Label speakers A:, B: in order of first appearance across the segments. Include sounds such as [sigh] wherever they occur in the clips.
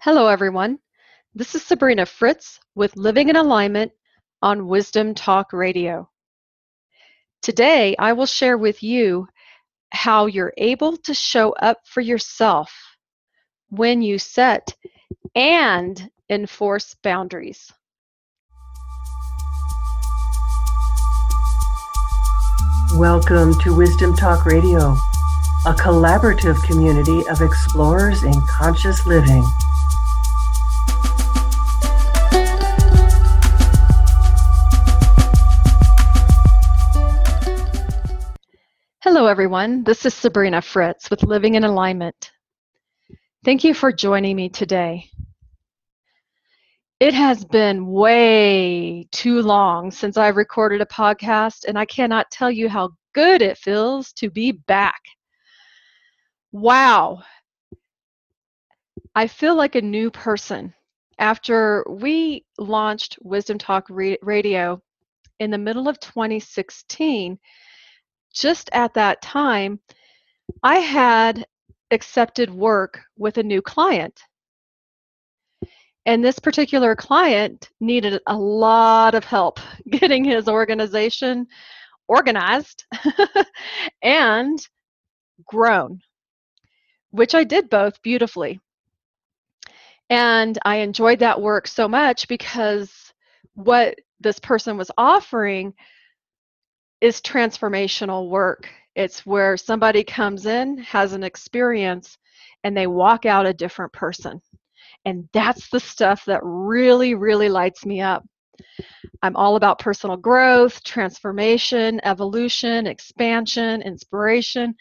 A: Hello, everyone. This is Sabrina Fritz with Living in Alignment on Wisdom Talk Radio. Today, I will share with you how you're able to show up for yourself when you set and enforce boundaries.
B: Welcome to Wisdom Talk Radio, a collaborative community of explorers in conscious living.
A: Everyone. This is Sabrina Fritz with Living in Alignment. Thank you for joining me today. It has been way too long since I've recorded a podcast, and I cannot tell you how good it feels to be back. Wow. I feel like a new person. After we launched Wisdom Talk Radio in the middle of 2016, just at that time, I had accepted work with a new client. And this particular client needed a lot of help [laughs] getting his organization organized [laughs] and grown, which I did both beautifully. And I enjoyed that work so much because what this person was offering is transformational work. It's where somebody comes in, has an experience, and they walk out a different person. And that's the stuff that really, really lights me up. I'm all about personal growth, transformation, evolution, expansion, inspiration,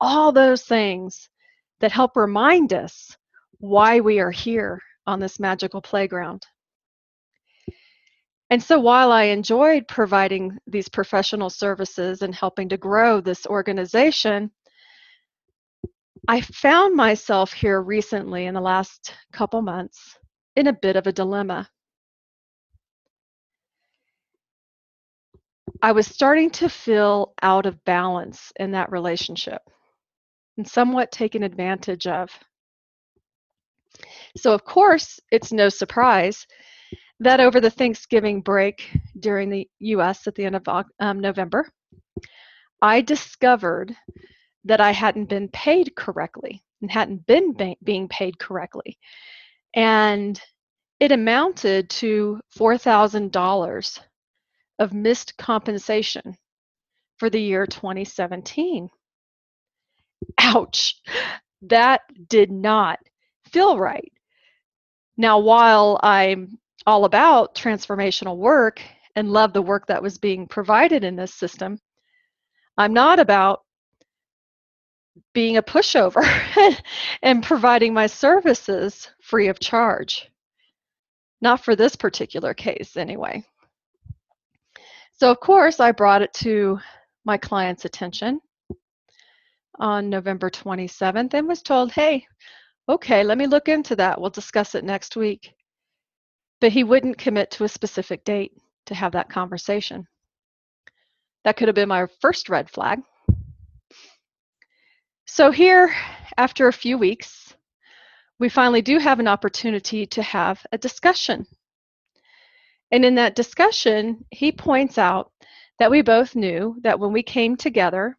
A: all those things that help remind us why we are here on this magical playground. And so while I enjoyed providing these professional services and helping to grow this organization, I found myself here recently in the last couple months in a bit of a dilemma. I was starting to feel out of balance in that relationship and somewhat taken advantage of. So, of course, it's no surprise that over the Thanksgiving break during the US at the end of um, November, I discovered that I hadn't been paid correctly and hadn't been ba- being paid correctly. And it amounted to $4,000 of missed compensation for the year 2017. Ouch! That did not feel right. Now, while I'm all about transformational work and love the work that was being provided in this system. I'm not about being a pushover [laughs] and providing my services free of charge. Not for this particular case, anyway. So, of course, I brought it to my client's attention on November 27th and was told, hey, okay, let me look into that. We'll discuss it next week but he wouldn't commit to a specific date to have that conversation. That could have been my first red flag. So, here, after a few weeks, we finally do have an opportunity to have a discussion. And in that discussion, he points out that we both knew that when we came together,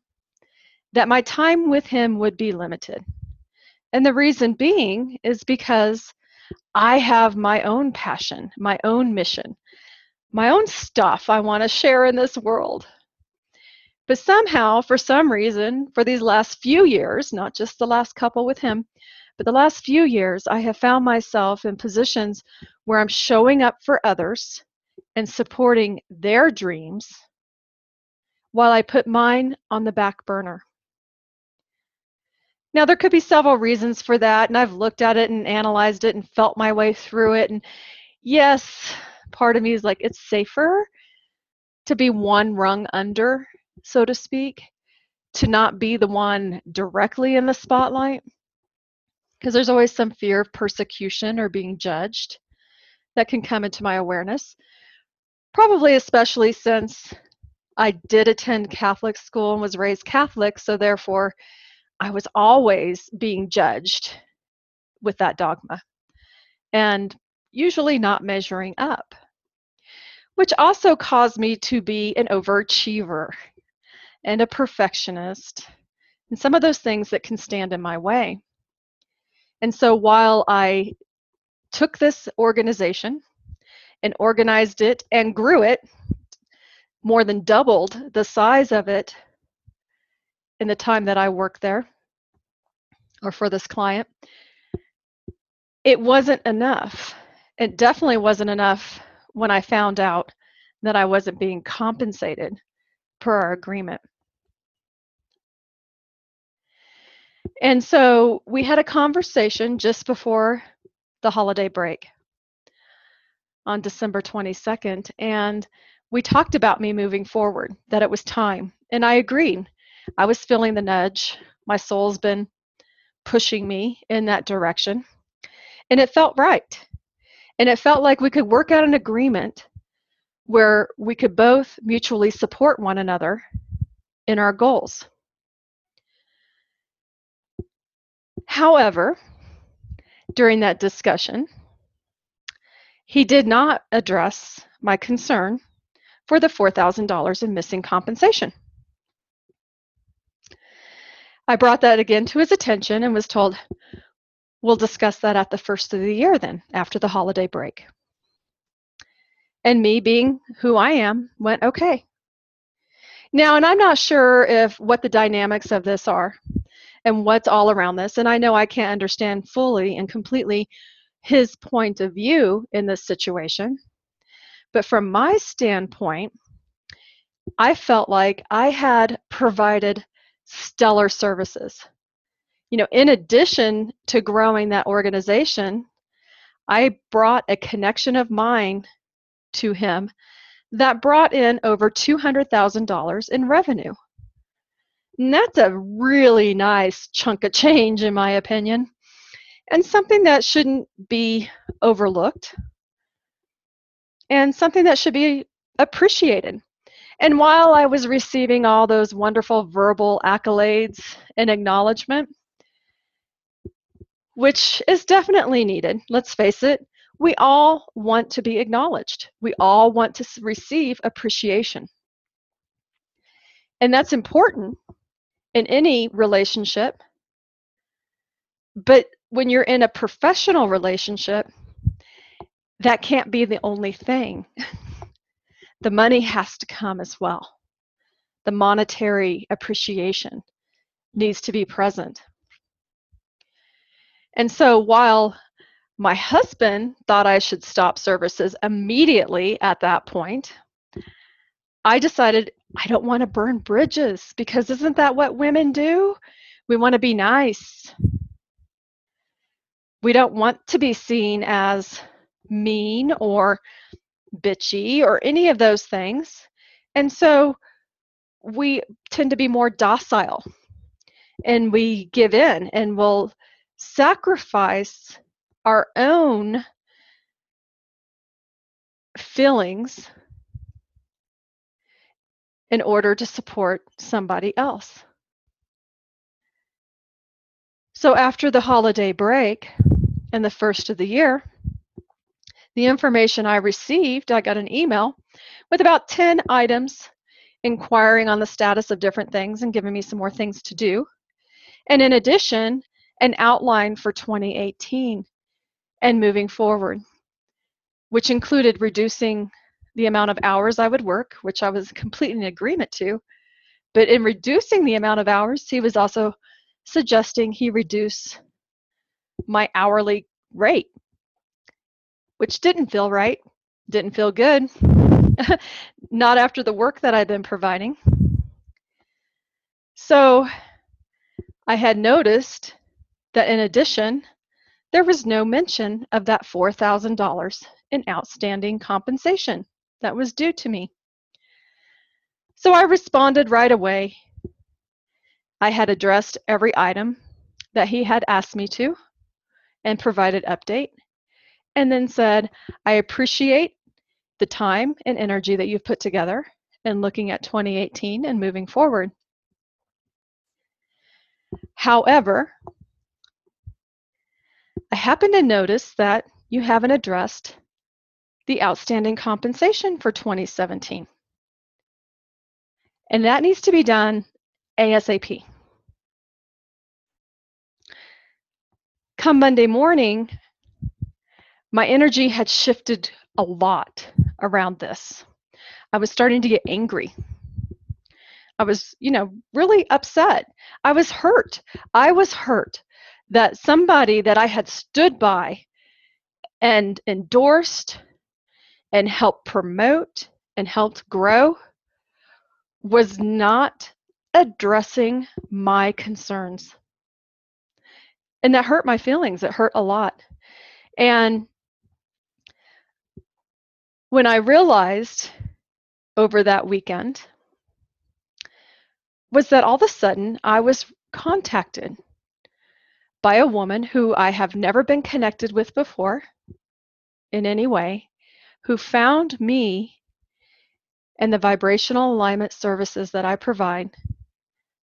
A: that my time with him would be limited. And the reason being is because I have my own passion, my own mission, my own stuff I want to share in this world. But somehow, for some reason, for these last few years, not just the last couple with him, but the last few years, I have found myself in positions where I'm showing up for others and supporting their dreams while I put mine on the back burner. Now, there could be several reasons for that, and I've looked at it and analyzed it and felt my way through it. And yes, part of me is like, it's safer to be one rung under, so to speak, to not be the one directly in the spotlight. Because there's always some fear of persecution or being judged that can come into my awareness. Probably, especially since I did attend Catholic school and was raised Catholic, so therefore, I was always being judged with that dogma. and usually not measuring up, which also caused me to be an overachiever and a perfectionist and some of those things that can stand in my way. And so while I took this organization and organized it and grew it, more than doubled the size of it in the time that I worked there or for this client, it wasn't enough. It definitely wasn't enough when I found out that I wasn't being compensated per our agreement. And so we had a conversation just before the holiday break on December 22nd, and we talked about me moving forward, that it was time. And I agreed. I was feeling the nudge. My soul's been pushing me in that direction. And it felt right. And it felt like we could work out an agreement where we could both mutually support one another in our goals. However, during that discussion, he did not address my concern for the $4,000 in missing compensation. I brought that again to his attention and was told, we'll discuss that at the first of the year then, after the holiday break. And me being who I am, went, okay. Now, and I'm not sure if what the dynamics of this are and what's all around this. And I know I can't understand fully and completely his point of view in this situation. But from my standpoint, I felt like I had provided stellar services. You know, in addition to growing that organization, I brought a connection of mine to him that brought in over $200,000 in revenue. And that's a really nice chunk of change, in my opinion, and something that shouldn't be overlooked and something that should be appreciated. And while I was receiving all those wonderful verbal accolades and acknowledgement, which is definitely needed, let's face it, we all want to be acknowledged. We all want to receive appreciation. And that's important in any relationship. But when you're in a professional relationship, that can't be the only thing. [laughs] the money has to come as well. The monetary appreciation needs to be present. And so while my husband thought I should stop services immediately at that point, I decided I don't want to burn bridges because isn't that what women do? We want to be nice. We don't want to be seen as mean or bitchy or any of those things. And so we tend to be more docile and we give in and we'll sacrifice our own feelings in order to support somebody else. So after the holiday break and the first of the year, the information I received, I got an email with about 10 items inquiring on the status of different things and giving me some more things to do. And in addition, an outline for 2018 and moving forward, which included reducing the amount of hours I would work, which I was completely in agreement to. But in reducing the amount of hours, he was also suggesting he reduce my hourly rate, which didn't feel right, didn't feel good, [laughs] not after the work that I'd been providing. So I had noticed that in addition, there was no mention of that $4,000 in outstanding compensation that was due to me. So I responded right away. I had addressed every item that he had asked me to and provided update and then said, I appreciate the time and energy that you've put together in looking at 2018 and moving forward. However, I happen to notice that you haven't addressed the outstanding compensation for 2017. And that needs to be done ASAP. Come Monday morning, my energy had shifted a lot around this. I was starting to get angry. I was, you know, really upset. I was hurt. I was hurt that somebody that I had stood by and endorsed and helped promote and helped grow was not addressing my concerns. And that hurt my feelings. It hurt a lot. And when I realized over that weekend was that all of a sudden I was contacted by a woman who I have never been connected with before in any way, who found me and the vibrational alignment services that I provide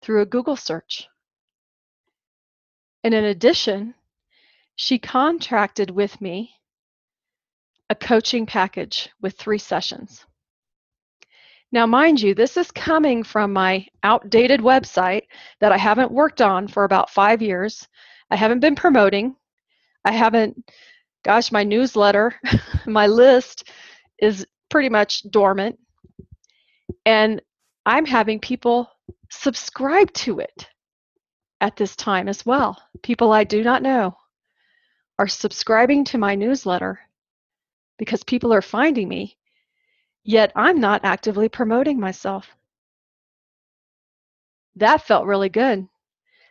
A: through a Google search. And in addition, she contracted with me a coaching package with three sessions. Now, mind you, this is coming from my outdated website that I haven't worked on for about five years. I haven't been promoting. I haven't, gosh, my newsletter, [laughs] my list is pretty much dormant. And I'm having people subscribe to it at this time as well. People I do not know are subscribing to my newsletter because people are finding me, yet I'm not actively promoting myself. That felt really good.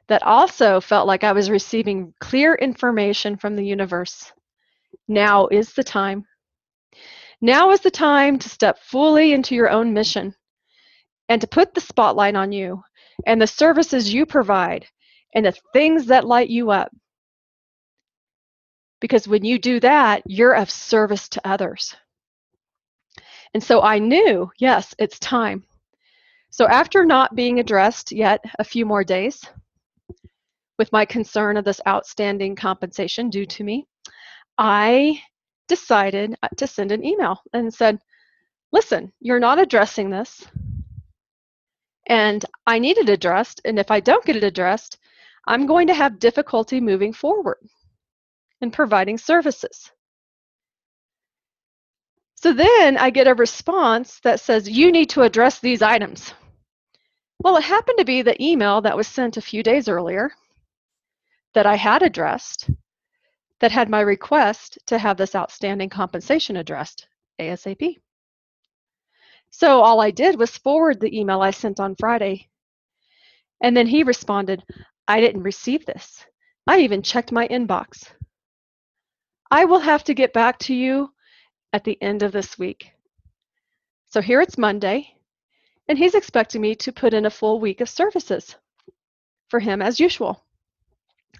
A: That also felt like I was receiving clear information from the universe. Now is the time. Now is the time to step fully into your own mission and to put the spotlight on you and the services you provide and the things that light you up. Because when you do that, you're of service to others. And so I knew, yes, it's time. So after not being addressed yet a few more days with my concern of this outstanding compensation due to me, I decided uh, to send an email and said, listen, you're not addressing this. And I need it addressed. And if I don't get it addressed, I'm going to have difficulty moving forward and providing services. So then I get a response that says, You need to address these items. Well, it happened to be the email that was sent a few days earlier that I had addressed that had my request to have this outstanding compensation addressed ASAP. So all I did was forward the email I sent on Friday. And then he responded, I didn't receive this. I even checked my inbox. I will have to get back to you at the end of this week. So here it's Monday, and he's expecting me to put in a full week of services for him as usual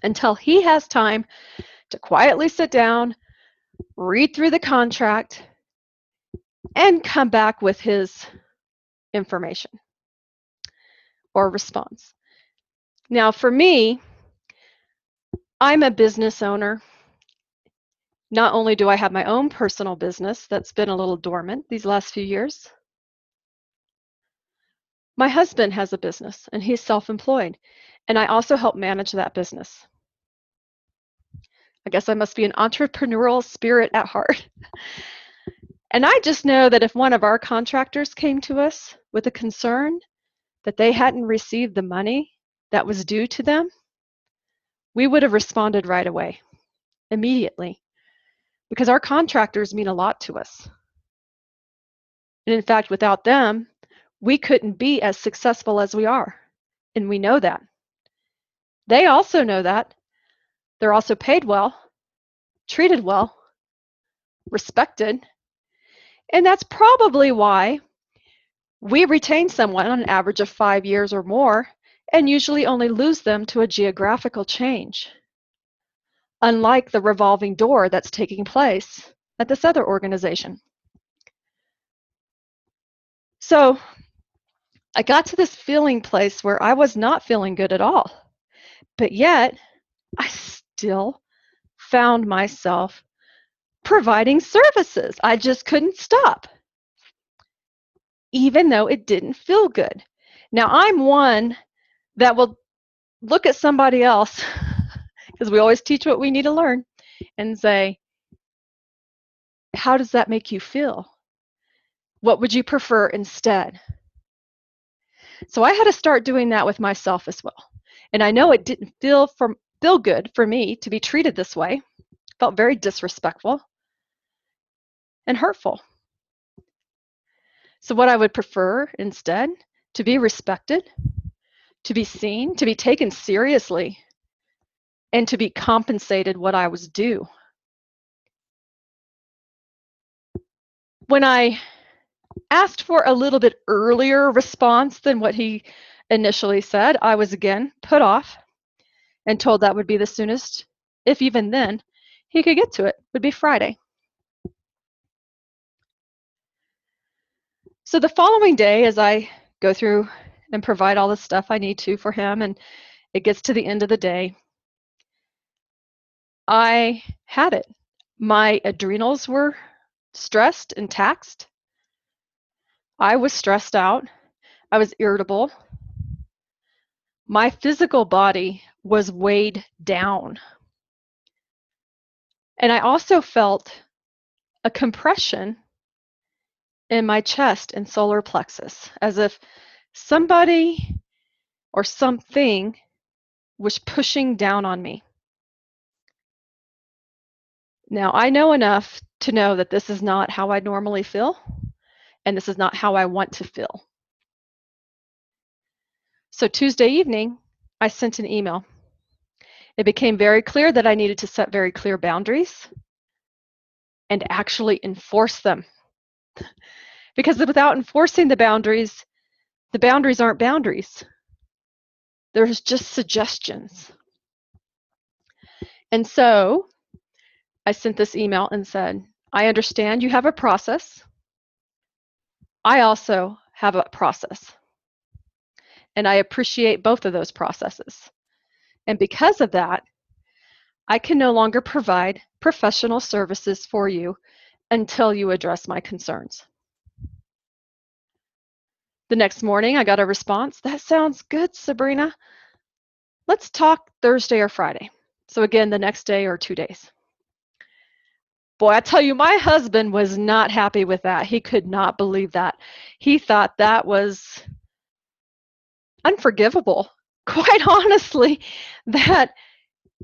A: until he has time to quietly sit down, read through the contract, and come back with his information or response. Now, for me, I'm a business owner not only do I have my own personal business that's been a little dormant these last few years, my husband has a business and he's self employed, and I also help manage that business. I guess I must be an entrepreneurial spirit at heart. [laughs] and I just know that if one of our contractors came to us with a concern that they hadn't received the money that was due to them, we would have responded right away, immediately because our contractors mean a lot to us. And in fact, without them, we couldn't be as successful as we are. And we know that. They also know that. They're also paid well, treated well, respected. And that's probably why we retain someone on an average of five years or more and usually only lose them to a geographical change unlike the revolving door that's taking place at this other organization. So I got to this feeling place where I was not feeling good at all. But yet, I still found myself providing services. I just couldn't stop, even though it didn't feel good. Now, I'm one that will look at somebody else, because we always teach what we need to learn, and say, How does that make you feel? What would you prefer instead? So I had to start doing that with myself as well. And I know it didn't feel from feel good for me to be treated this way. Felt very disrespectful and hurtful. So, what I would prefer instead to be respected, to be seen, to be taken seriously, and to be compensated what I was due. When I asked for a little bit earlier response than what he initially said, I was again put off and told that would be the soonest, if even then, he could get to it, would be Friday. So the following day, as I go through and provide all the stuff I need to for him, and it gets to the end of the day, I had it. My adrenals were stressed and taxed. I was stressed out. I was irritable. My physical body was weighed down. And I also felt a compression in my chest and solar plexus, as if somebody or something was pushing down on me. Now, I know enough to know that this is not how I normally feel, and this is not how I want to feel. So, Tuesday evening, I sent an email. It became very clear that I needed to set very clear boundaries and actually enforce them [laughs] because without enforcing the boundaries, the boundaries aren't boundaries. There's just suggestions. And so I sent this email and said, I understand you have a process. I also have a process. And I appreciate both of those processes. And because of that, I can no longer provide professional services for you until you address my concerns. The next morning, I got a response. That sounds good, Sabrina. Let's talk Thursday or Friday. So, again, the next day or two days. Boy, I tell you, my husband was not happy with that. He could not believe that. He thought that was unforgivable, [laughs] quite honestly, [laughs] that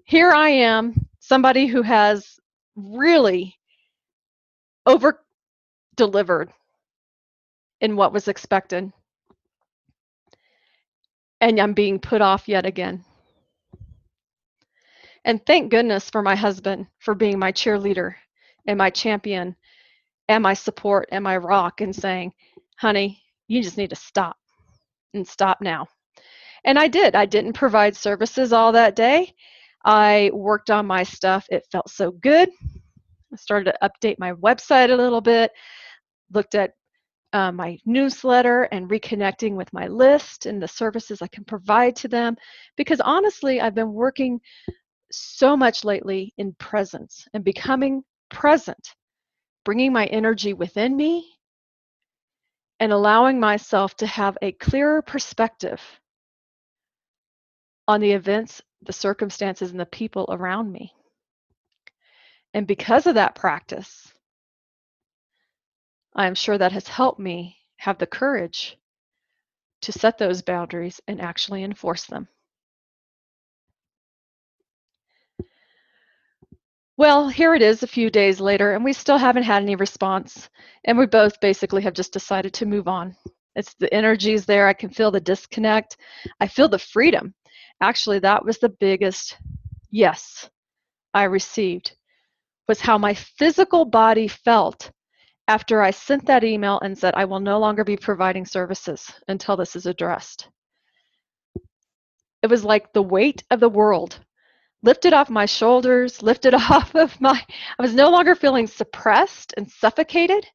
A: here I am, somebody who has really over delivered in what was expected. And I'm being put off yet again. And thank goodness for my husband for being my cheerleader and my champion and my support and my rock and saying, honey, you just need to stop and stop now. And I did. I didn't provide services all that day. I worked on my stuff. It felt so good. I started to update my website a little bit, looked at uh, my newsletter and reconnecting with my list and the services I can provide to them. Because honestly, I've been working so much lately in presence and becoming present, bringing my energy within me and allowing myself to have a clearer perspective on the events, the circumstances, and the people around me. And because of that practice, I'm sure that has helped me have the courage to set those boundaries and actually enforce them. Well, here it is a few days later, and we still haven't had any response. And we both basically have just decided to move on. It's the energy's there. I can feel the disconnect. I feel the freedom. Actually, that was the biggest yes I received was how my physical body felt after I sent that email and said, I will no longer be providing services until this is addressed. It was like the weight of the world lifted off my shoulders, lifted [laughs] off of my, I was no longer feeling suppressed and suffocated.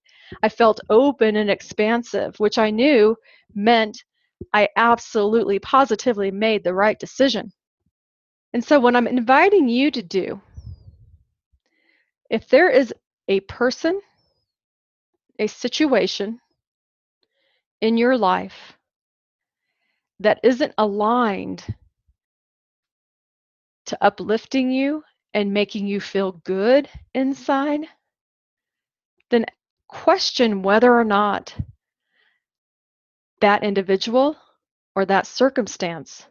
A: I felt open and expansive, which I knew meant I absolutely positively made the right decision. And so, what I'm inviting you to do, if there is a person, a situation in your life that isn't aligned to uplifting you and making you feel good inside, then question whether or not that individual or that circumstance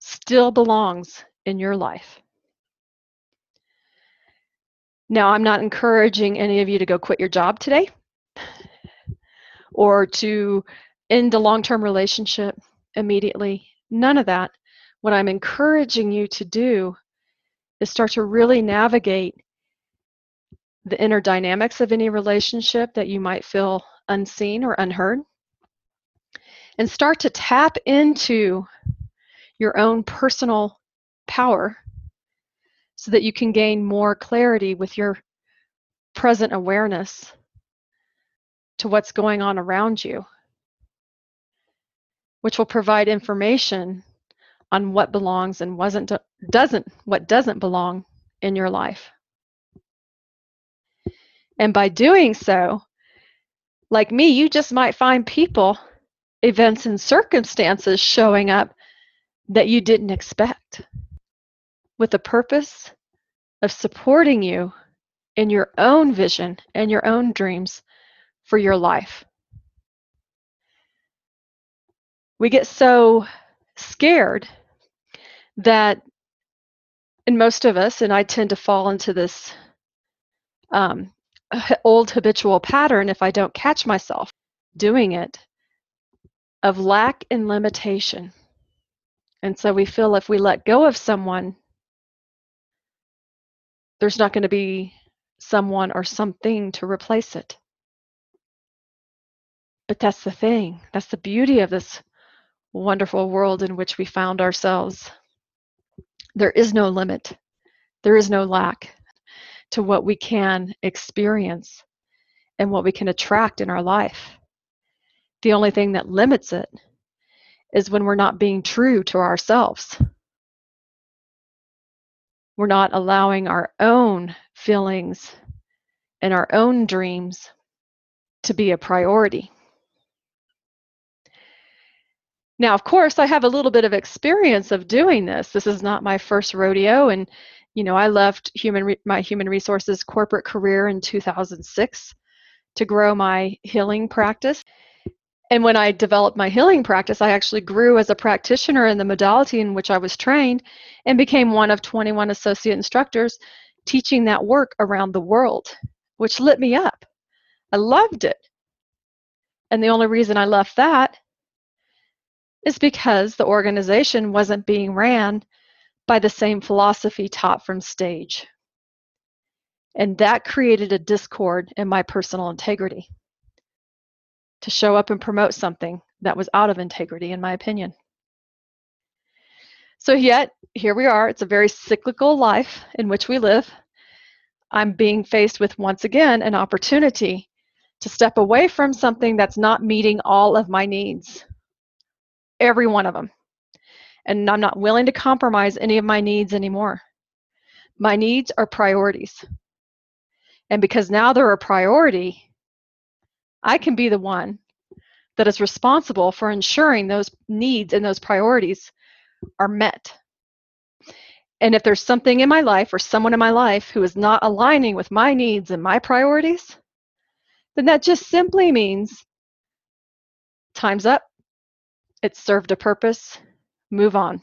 A: still belongs in your life. Now, I'm not encouraging any of you to go quit your job today or to end a long term relationship immediately. None of that. What I'm encouraging you to do is start to really navigate the inner dynamics of any relationship that you might feel unseen or unheard and start to tap into your own personal power so that you can gain more clarity with your present awareness to what's going on around you, which will provide information on what belongs and wasn't doesn't what doesn't belong in your life. And by doing so, like me, you just might find people, events, and circumstances showing up that you didn't expect with the purpose of supporting you in your own vision and your own dreams for your life. We get so scared that, and most of us, and I tend to fall into this um, old habitual pattern if I don't catch myself doing it of lack and limitation. And so we feel if we let go of someone, there's not going to be someone or something to replace it. But that's the thing. That's the beauty of this wonderful world in which we found ourselves. There is no limit, there is no lack to what we can experience and what we can attract in our life. The only thing that limits it is when we're not being true to ourselves. We're not allowing our own feelings and our own dreams to be a priority. Now, of course, I have a little bit of experience of doing this. This is not my first rodeo, and you know, I left human re- my human resources corporate career in 2006 to grow my healing practice. And when I developed my healing practice, I actually grew as a practitioner in the modality in which I was trained and became one of 21 associate instructors teaching that work around the world, which lit me up. I loved it. And the only reason I left that is because the organization wasn't being ran by the same philosophy taught from stage. And that created a discord in my personal integrity to show up and promote something that was out of integrity, in my opinion. So, yet, here we are. It's a very cyclical life in which we live. I'm being faced with, once again, an opportunity to step away from something that's not meeting all of my needs, every one of them. And I'm not willing to compromise any of my needs anymore. My needs are priorities. And because now they're a priority, I can be the one that is responsible for ensuring those needs and those priorities are met. And if there's something in my life or someone in my life who is not aligning with my needs and my priorities, then that just simply means time's up. It's served a purpose. Move on.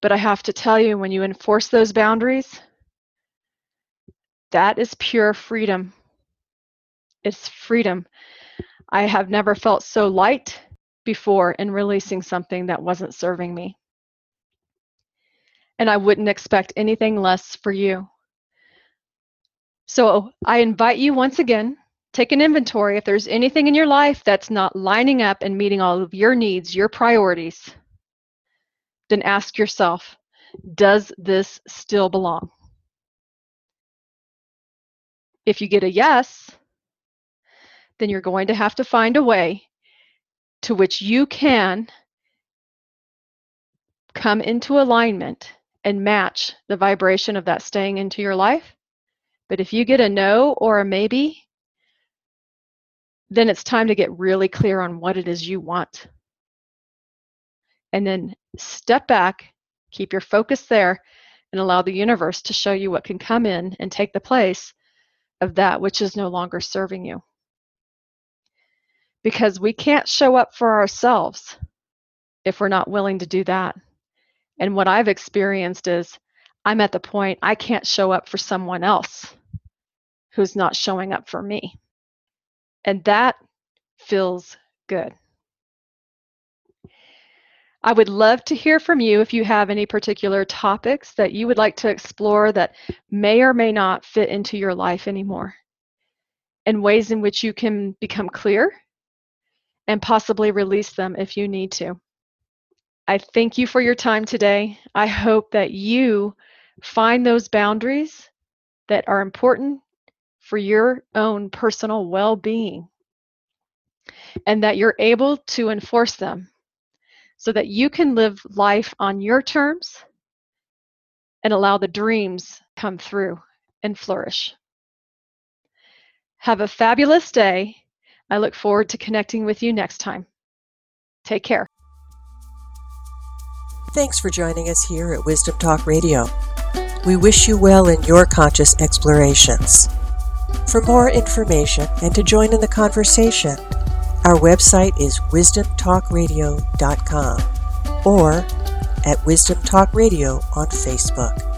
A: But I have to tell you, when you enforce those boundaries, that is pure freedom it's freedom. I have never felt so light before in releasing something that wasn't serving me. And I wouldn't expect anything less for you. So I invite you once again, take an inventory. If there's anything in your life that's not lining up and meeting all of your needs, your priorities, then ask yourself, does this still belong? If you get a yes, then you're going to have to find a way to which you can come into alignment and match the vibration of that staying into your life But if you get a no or a maybe, then it's time to get really clear on what it is you want. And then step back, keep your focus there, and allow the universe to show you what can come in and take the place of that which is no longer serving you. Because we can't show up for ourselves if we're not willing to do that. And what I've experienced is I'm at the point I can't show up for someone else who's not showing up for me. And that feels good. I would love to hear from you if you have any particular topics that you would like to explore that may or may not fit into your life anymore, and ways in which you can become clear and possibly release them if you need to. I thank you for your time today. I hope that you find those boundaries that are important for your own personal well being and that you're able to enforce them so that you can live life on your terms and allow the dreams come through and flourish. Have a fabulous day. I look forward to connecting with you next time. Take care.
C: Thanks for joining us here at Wisdom Talk Radio. We wish you well in your conscious explorations. For more information and to join in the conversation, our website is wisdomtalkradio.com or at Wisdom Talk Radio on Facebook.